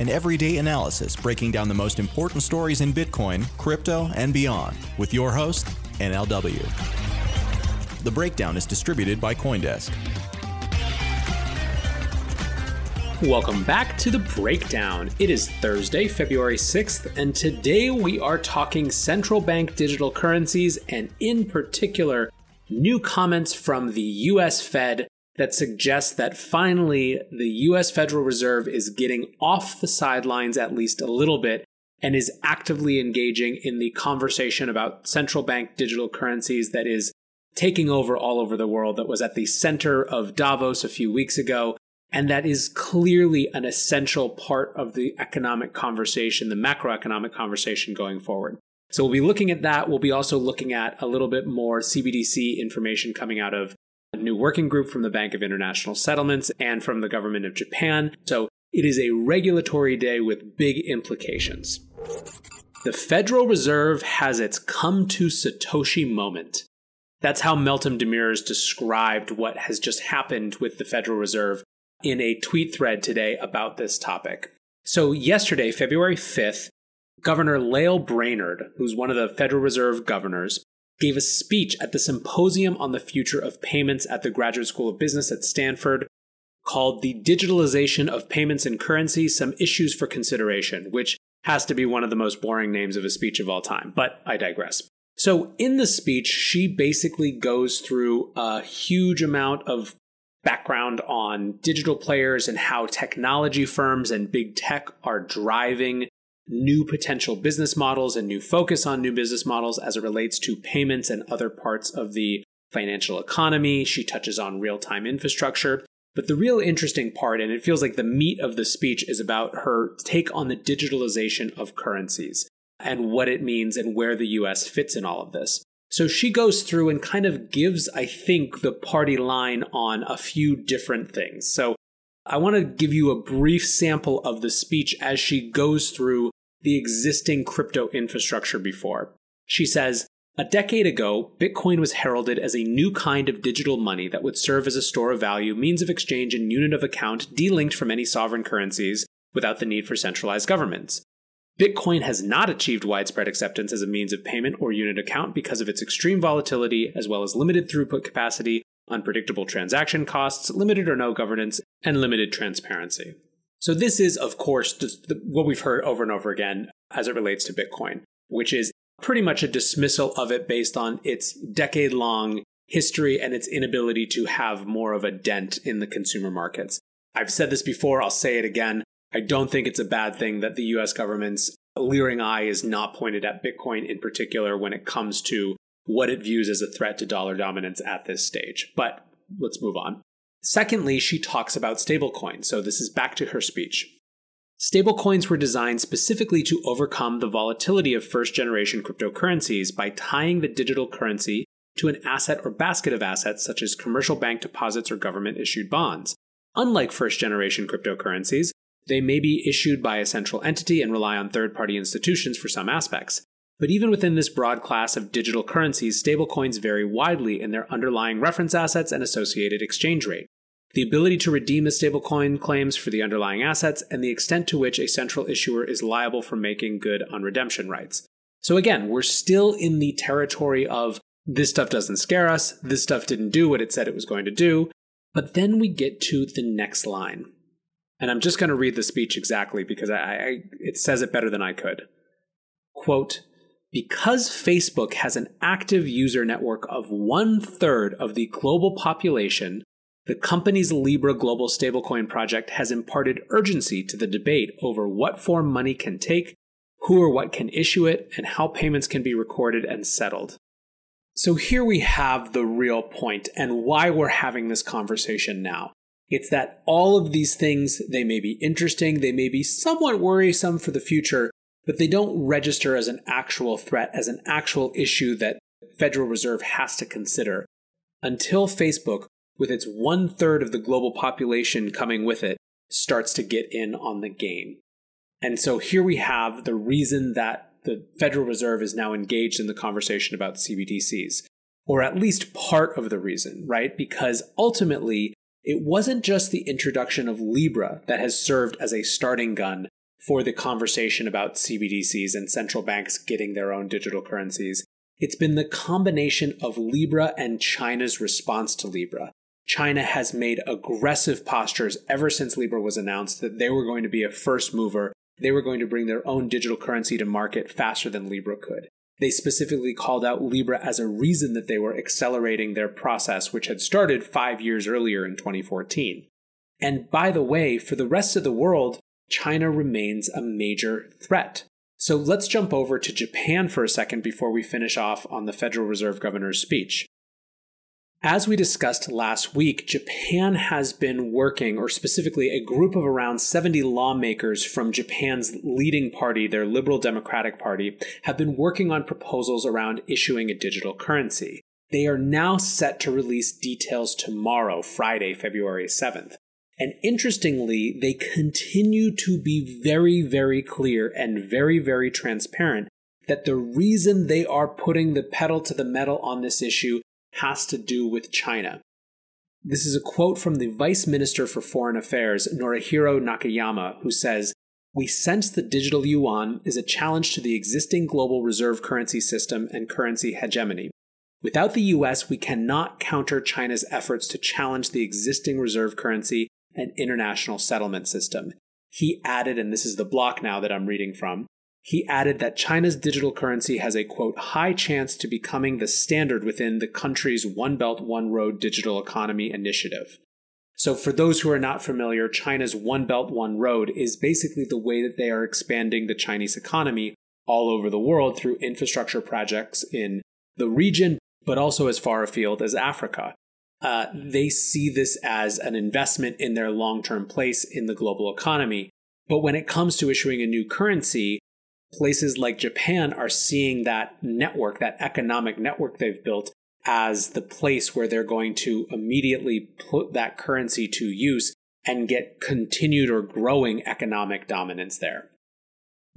an everyday analysis breaking down the most important stories in Bitcoin, crypto, and beyond with your host, NLW. The Breakdown is distributed by Coindesk. Welcome back to the breakdown. It is Thursday, February 6th, and today we are talking central bank digital currencies and, in particular, new comments from the US Fed that suggests that finally the US Federal Reserve is getting off the sidelines at least a little bit and is actively engaging in the conversation about central bank digital currencies that is taking over all over the world, that was at the center of Davos a few weeks ago and that is clearly an essential part of the economic conversation, the macroeconomic conversation going forward. So we'll be looking at that. We'll be also looking at a little bit more CBDC information coming out of a new working group from the Bank of International Settlements and from the government of Japan. So it is a regulatory day with big implications. The Federal Reserve has its come to Satoshi moment. That's how Meltem Demirors described what has just happened with the Federal Reserve in a tweet thread today about this topic. So, yesterday, February 5th, Governor Lael Brainard, who's one of the Federal Reserve governors, gave a speech at the Symposium on the Future of Payments at the Graduate School of Business at Stanford called The Digitalization of Payments and Currency Some Issues for Consideration, which has to be one of the most boring names of a speech of all time, but I digress. So, in the speech, she basically goes through a huge amount of background on digital players and how technology firms and big tech are driving new potential business models and new focus on new business models as it relates to payments and other parts of the financial economy. She touches on real time infrastructure. But the real interesting part, and it feels like the meat of the speech, is about her take on the digitalization of currencies and what it means and where the US fits in all of this. So she goes through and kind of gives, I think, the party line on a few different things. So I want to give you a brief sample of the speech as she goes through the existing crypto infrastructure before. She says, a decade ago, Bitcoin was heralded as a new kind of digital money that would serve as a store of value, means of exchange, and unit of account delinked from any sovereign currencies without the need for centralized governments. Bitcoin has not achieved widespread acceptance as a means of payment or unit account because of its extreme volatility, as well as limited throughput capacity, unpredictable transaction costs, limited or no governance, and limited transparency. So, this is, of course, what we've heard over and over again as it relates to Bitcoin, which is pretty much a dismissal of it based on its decade long history and its inability to have more of a dent in the consumer markets. I've said this before, I'll say it again. I don't think it's a bad thing that the US government's leering eye is not pointed at Bitcoin in particular when it comes to what it views as a threat to dollar dominance at this stage. But let's move on. Secondly, she talks about stablecoins. So this is back to her speech. Stablecoins were designed specifically to overcome the volatility of first generation cryptocurrencies by tying the digital currency to an asset or basket of assets such as commercial bank deposits or government issued bonds. Unlike first generation cryptocurrencies, they may be issued by a central entity and rely on third party institutions for some aspects. But even within this broad class of digital currencies, stablecoins vary widely in their underlying reference assets and associated exchange rate. the ability to redeem the stablecoin claims for the underlying assets, and the extent to which a central issuer is liable for making good on redemption rights. So again, we're still in the territory of this stuff doesn't scare us, this stuff didn't do what it said it was going to do. But then we get to the next line. And I'm just going to read the speech exactly because I, I, it says it better than I could. Quote, because Facebook has an active user network of one third of the global population, the company's Libra global stablecoin project has imparted urgency to the debate over what form money can take, who or what can issue it, and how payments can be recorded and settled. So here we have the real point and why we're having this conversation now. It's that all of these things, they may be interesting, they may be somewhat worrisome for the future, but they don't register as an actual threat, as an actual issue that Federal Reserve has to consider until Facebook, with its one third of the global population coming with it, starts to get in on the game. And so here we have the reason that the Federal Reserve is now engaged in the conversation about CBDCs, or at least part of the reason, right? Because ultimately, it wasn't just the introduction of Libra that has served as a starting gun for the conversation about CBDCs and central banks getting their own digital currencies. It's been the combination of Libra and China's response to Libra. China has made aggressive postures ever since Libra was announced that they were going to be a first mover. They were going to bring their own digital currency to market faster than Libra could. They specifically called out Libra as a reason that they were accelerating their process, which had started five years earlier in 2014. And by the way, for the rest of the world, China remains a major threat. So let's jump over to Japan for a second before we finish off on the Federal Reserve Governor's speech. As we discussed last week, Japan has been working, or specifically a group of around 70 lawmakers from Japan's leading party, their Liberal Democratic Party, have been working on proposals around issuing a digital currency. They are now set to release details tomorrow, Friday, February 7th. And interestingly, they continue to be very, very clear and very, very transparent that the reason they are putting the pedal to the metal on this issue has to do with China. This is a quote from the Vice Minister for Foreign Affairs, Norihiro Nakayama, who says, We sense the digital yuan is a challenge to the existing global reserve currency system and currency hegemony. Without the US, we cannot counter China's efforts to challenge the existing reserve currency and international settlement system. He added, and this is the block now that I'm reading from, he added that China's digital currency has a quote, high chance to becoming the standard within the country's One Belt, One Road digital economy initiative. So, for those who are not familiar, China's One Belt, One Road is basically the way that they are expanding the Chinese economy all over the world through infrastructure projects in the region, but also as far afield as Africa uh, they see this as an investment in their long term place in the global economy. But when it comes to issuing a new currency, places like Japan are seeing that network, that economic network they've built, as the place where they're going to immediately put that currency to use and get continued or growing economic dominance there.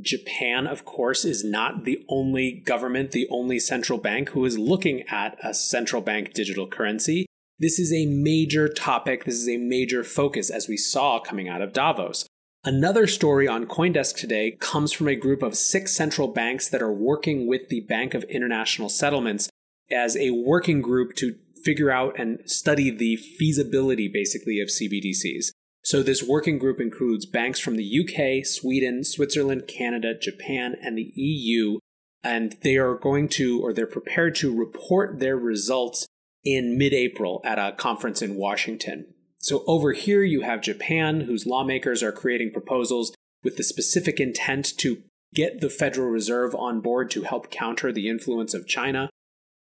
Japan, of course, is not the only government, the only central bank who is looking at a central bank digital currency. This is a major topic. This is a major focus, as we saw coming out of Davos. Another story on Coindesk today comes from a group of six central banks that are working with the Bank of International Settlements as a working group to figure out and study the feasibility, basically, of CBDCs. So, this working group includes banks from the UK, Sweden, Switzerland, Canada, Japan, and the EU. And they are going to, or they're prepared to report their results in mid April at a conference in Washington. So over here, you have Japan, whose lawmakers are creating proposals with the specific intent to get the Federal Reserve on board to help counter the influence of China.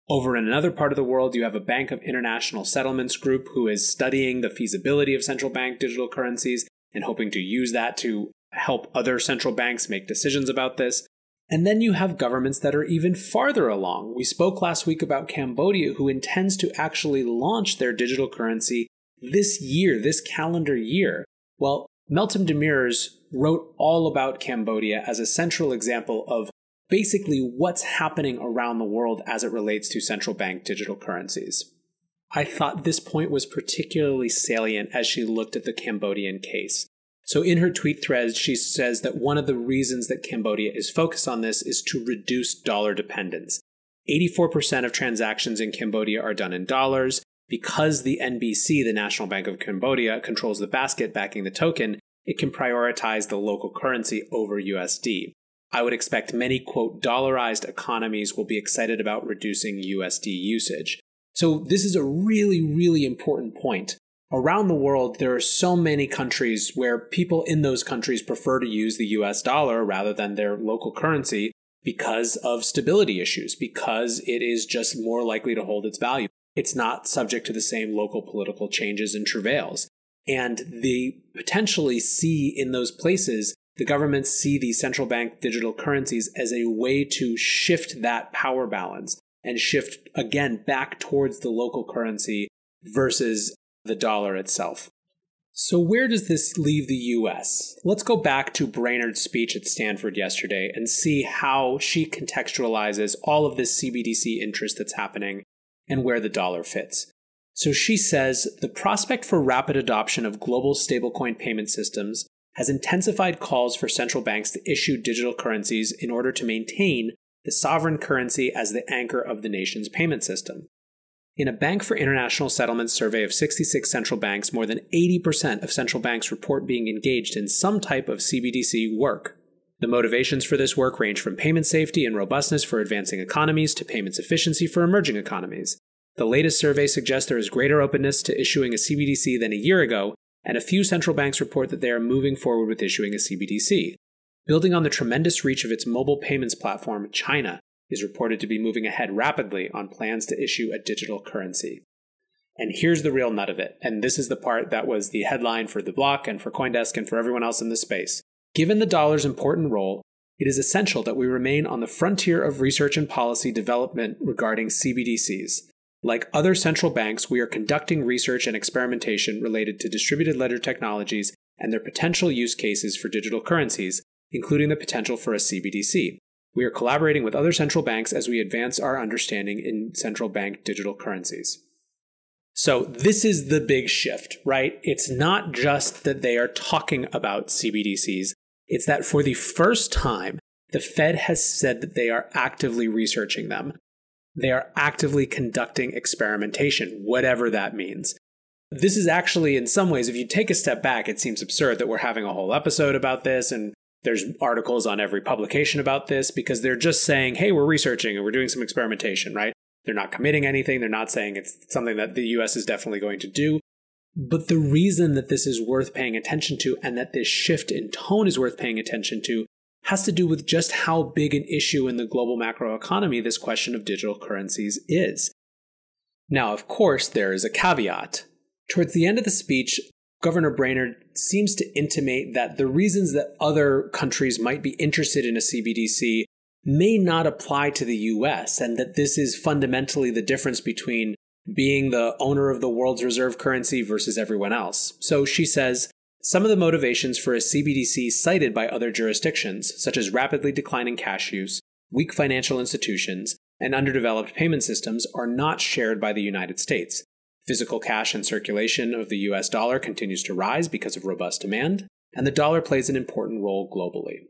Over in another part of the world, you have a Bank of International Settlements group who is studying the feasibility of central bank digital currencies and hoping to use that to help other central banks make decisions about this. And then you have governments that are even farther along. We spoke last week about Cambodia, who intends to actually launch their digital currency this year, this calendar year. Well, Meltem Demirors wrote all about Cambodia as a central example of basically what's happening around the world as it relates to central bank digital currencies. I thought this point was particularly salient as she looked at the Cambodian case. So, in her tweet thread, she says that one of the reasons that Cambodia is focused on this is to reduce dollar dependence. 84% of transactions in Cambodia are done in dollars. Because the NBC, the National Bank of Cambodia, controls the basket backing the token, it can prioritize the local currency over USD. I would expect many, quote, dollarized economies will be excited about reducing USD usage. So, this is a really, really important point. Around the world, there are so many countries where people in those countries prefer to use the US dollar rather than their local currency because of stability issues, because it is just more likely to hold its value. It's not subject to the same local political changes and travails. And they potentially see in those places the governments see these central bank digital currencies as a way to shift that power balance and shift again back towards the local currency versus the dollar itself. So, where does this leave the US? Let's go back to Brainard's speech at Stanford yesterday and see how she contextualizes all of this CBDC interest that's happening and where the dollar fits. So, she says the prospect for rapid adoption of global stablecoin payment systems has intensified calls for central banks to issue digital currencies in order to maintain the sovereign currency as the anchor of the nation's payment system. In a Bank for International Settlements survey of 66 central banks, more than 80% of central banks report being engaged in some type of CBDC work. The motivations for this work range from payment safety and robustness for advancing economies to payments efficiency for emerging economies. The latest survey suggests there is greater openness to issuing a CBDC than a year ago, and a few central banks report that they are moving forward with issuing a CBDC. Building on the tremendous reach of its mobile payments platform, China is reported to be moving ahead rapidly on plans to issue a digital currency. And here's the real nut of it, and this is the part that was the headline for the block and for Coindesk and for everyone else in the space. Given the dollar's important role, it is essential that we remain on the frontier of research and policy development regarding CBDCs. Like other central banks, we are conducting research and experimentation related to distributed ledger technologies and their potential use cases for digital currencies, including the potential for a CBDC. We are collaborating with other central banks as we advance our understanding in central bank digital currencies. So, this is the big shift, right? It's not just that they are talking about CBDCs, it's that for the first time, the Fed has said that they are actively researching them. They are actively conducting experimentation, whatever that means. This is actually, in some ways, if you take a step back, it seems absurd that we're having a whole episode about this and there's articles on every publication about this because they're just saying, hey, we're researching and we're doing some experimentation, right? They're not committing anything. They're not saying it's something that the US is definitely going to do. But the reason that this is worth paying attention to and that this shift in tone is worth paying attention to has to do with just how big an issue in the global macroeconomy this question of digital currencies is. Now, of course, there is a caveat. Towards the end of the speech, Governor Brainard seems to intimate that the reasons that other countries might be interested in a CBDC may not apply to the US, and that this is fundamentally the difference between being the owner of the world's reserve currency versus everyone else. So she says some of the motivations for a CBDC cited by other jurisdictions, such as rapidly declining cash use, weak financial institutions, and underdeveloped payment systems, are not shared by the United States. Physical cash and circulation of the US dollar continues to rise because of robust demand, and the dollar plays an important role globally.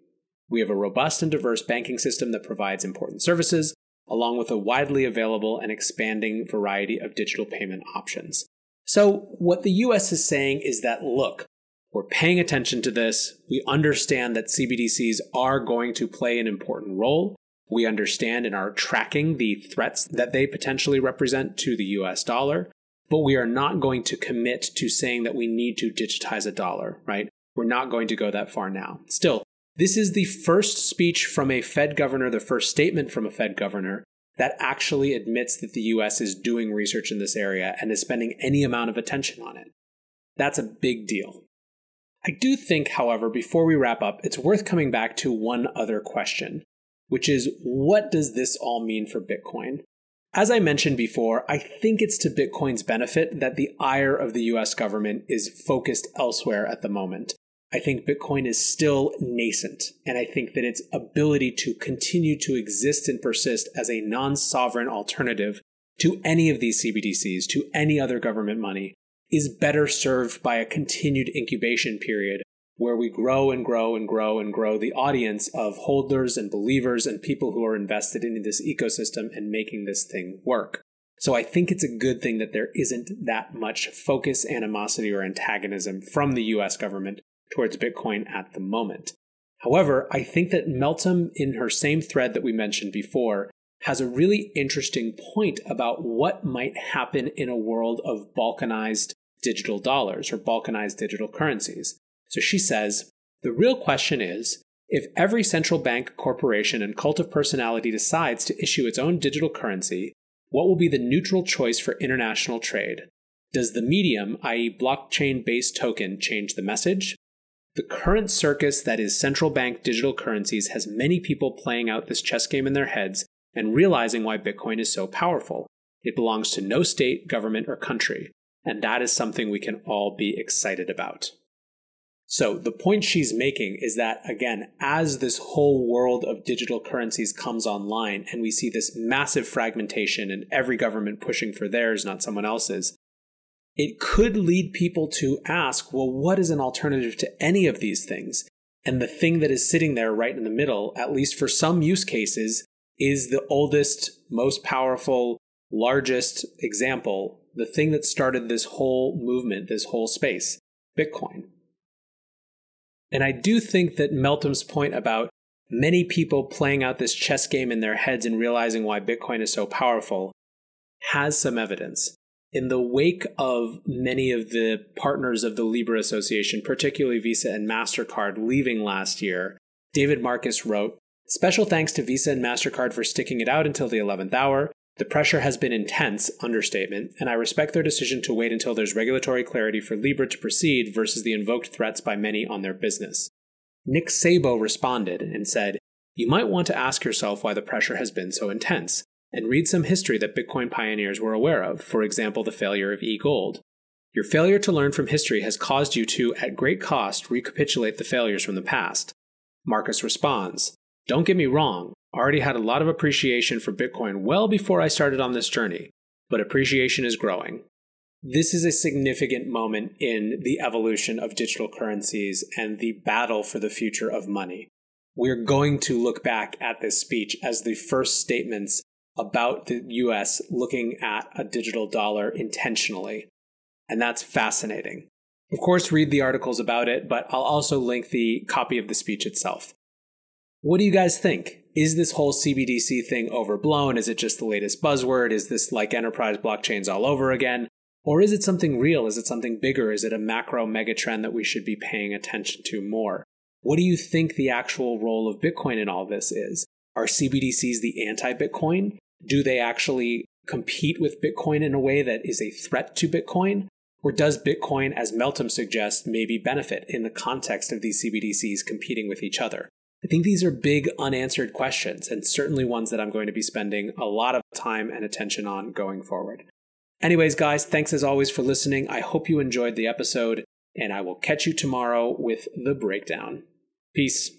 We have a robust and diverse banking system that provides important services, along with a widely available and expanding variety of digital payment options. So, what the US is saying is that look, we're paying attention to this. We understand that CBDCs are going to play an important role. We understand and are tracking the threats that they potentially represent to the US dollar but we are not going to commit to saying that we need to digitize a dollar, right? We're not going to go that far now. Still, this is the first speech from a Fed governor, the first statement from a Fed governor that actually admits that the US is doing research in this area and is spending any amount of attention on it. That's a big deal. I do think, however, before we wrap up, it's worth coming back to one other question, which is what does this all mean for Bitcoin? As I mentioned before, I think it's to Bitcoin's benefit that the ire of the US government is focused elsewhere at the moment. I think Bitcoin is still nascent, and I think that its ability to continue to exist and persist as a non sovereign alternative to any of these CBDCs, to any other government money, is better served by a continued incubation period where we grow and grow and grow and grow the audience of holders and believers and people who are invested in this ecosystem and making this thing work. So I think it's a good thing that there isn't that much focus, animosity, or antagonism from the US government towards Bitcoin at the moment. However, I think that Meltem, in her same thread that we mentioned before, has a really interesting point about what might happen in a world of balkanized digital dollars or balkanized digital currencies. So she says the real question is if every central bank, corporation, and cult of personality decides to issue its own digital currency, what will be the neutral choice for international trade? Does the medium, i.e., blockchain based token, change the message? The current circus that is central bank digital currencies has many people playing out this chess game in their heads and realizing why Bitcoin is so powerful. It belongs to no state, government, or country, and that is something we can all be excited about. So the point she's making is that, again, as this whole world of digital currencies comes online and we see this massive fragmentation and every government pushing for theirs, not someone else's, it could lead people to ask, well, what is an alternative to any of these things? And the thing that is sitting there right in the middle, at least for some use cases, is the oldest, most powerful, largest example, the thing that started this whole movement, this whole space Bitcoin. And I do think that Meltem's point about many people playing out this chess game in their heads and realizing why Bitcoin is so powerful has some evidence. In the wake of many of the partners of the Libra Association, particularly Visa and MasterCard, leaving last year, David Marcus wrote Special thanks to Visa and MasterCard for sticking it out until the 11th hour. The pressure has been intense, understatement, and I respect their decision to wait until there's regulatory clarity for Libra to proceed versus the invoked threats by many on their business. Nick Szabo responded and said, You might want to ask yourself why the pressure has been so intense, and read some history that Bitcoin pioneers were aware of, for example, the failure of e gold. Your failure to learn from history has caused you to, at great cost, recapitulate the failures from the past. Marcus responds, Don't get me wrong, already had a lot of appreciation for Bitcoin well before I started on this journey, but appreciation is growing. This is a significant moment in the evolution of digital currencies and the battle for the future of money. We're going to look back at this speech as the first statements about the US looking at a digital dollar intentionally. And that's fascinating. Of course, read the articles about it, but I'll also link the copy of the speech itself. What do you guys think? Is this whole CBDC thing overblown? Is it just the latest buzzword? Is this like enterprise blockchains all over again? Or is it something real? Is it something bigger? Is it a macro megatrend that we should be paying attention to more? What do you think the actual role of Bitcoin in all this is? Are CBDCs the anti Bitcoin? Do they actually compete with Bitcoin in a way that is a threat to Bitcoin? Or does Bitcoin, as Meltem suggests, maybe benefit in the context of these CBDCs competing with each other? I think these are big unanswered questions, and certainly ones that I'm going to be spending a lot of time and attention on going forward. Anyways, guys, thanks as always for listening. I hope you enjoyed the episode, and I will catch you tomorrow with the breakdown. Peace.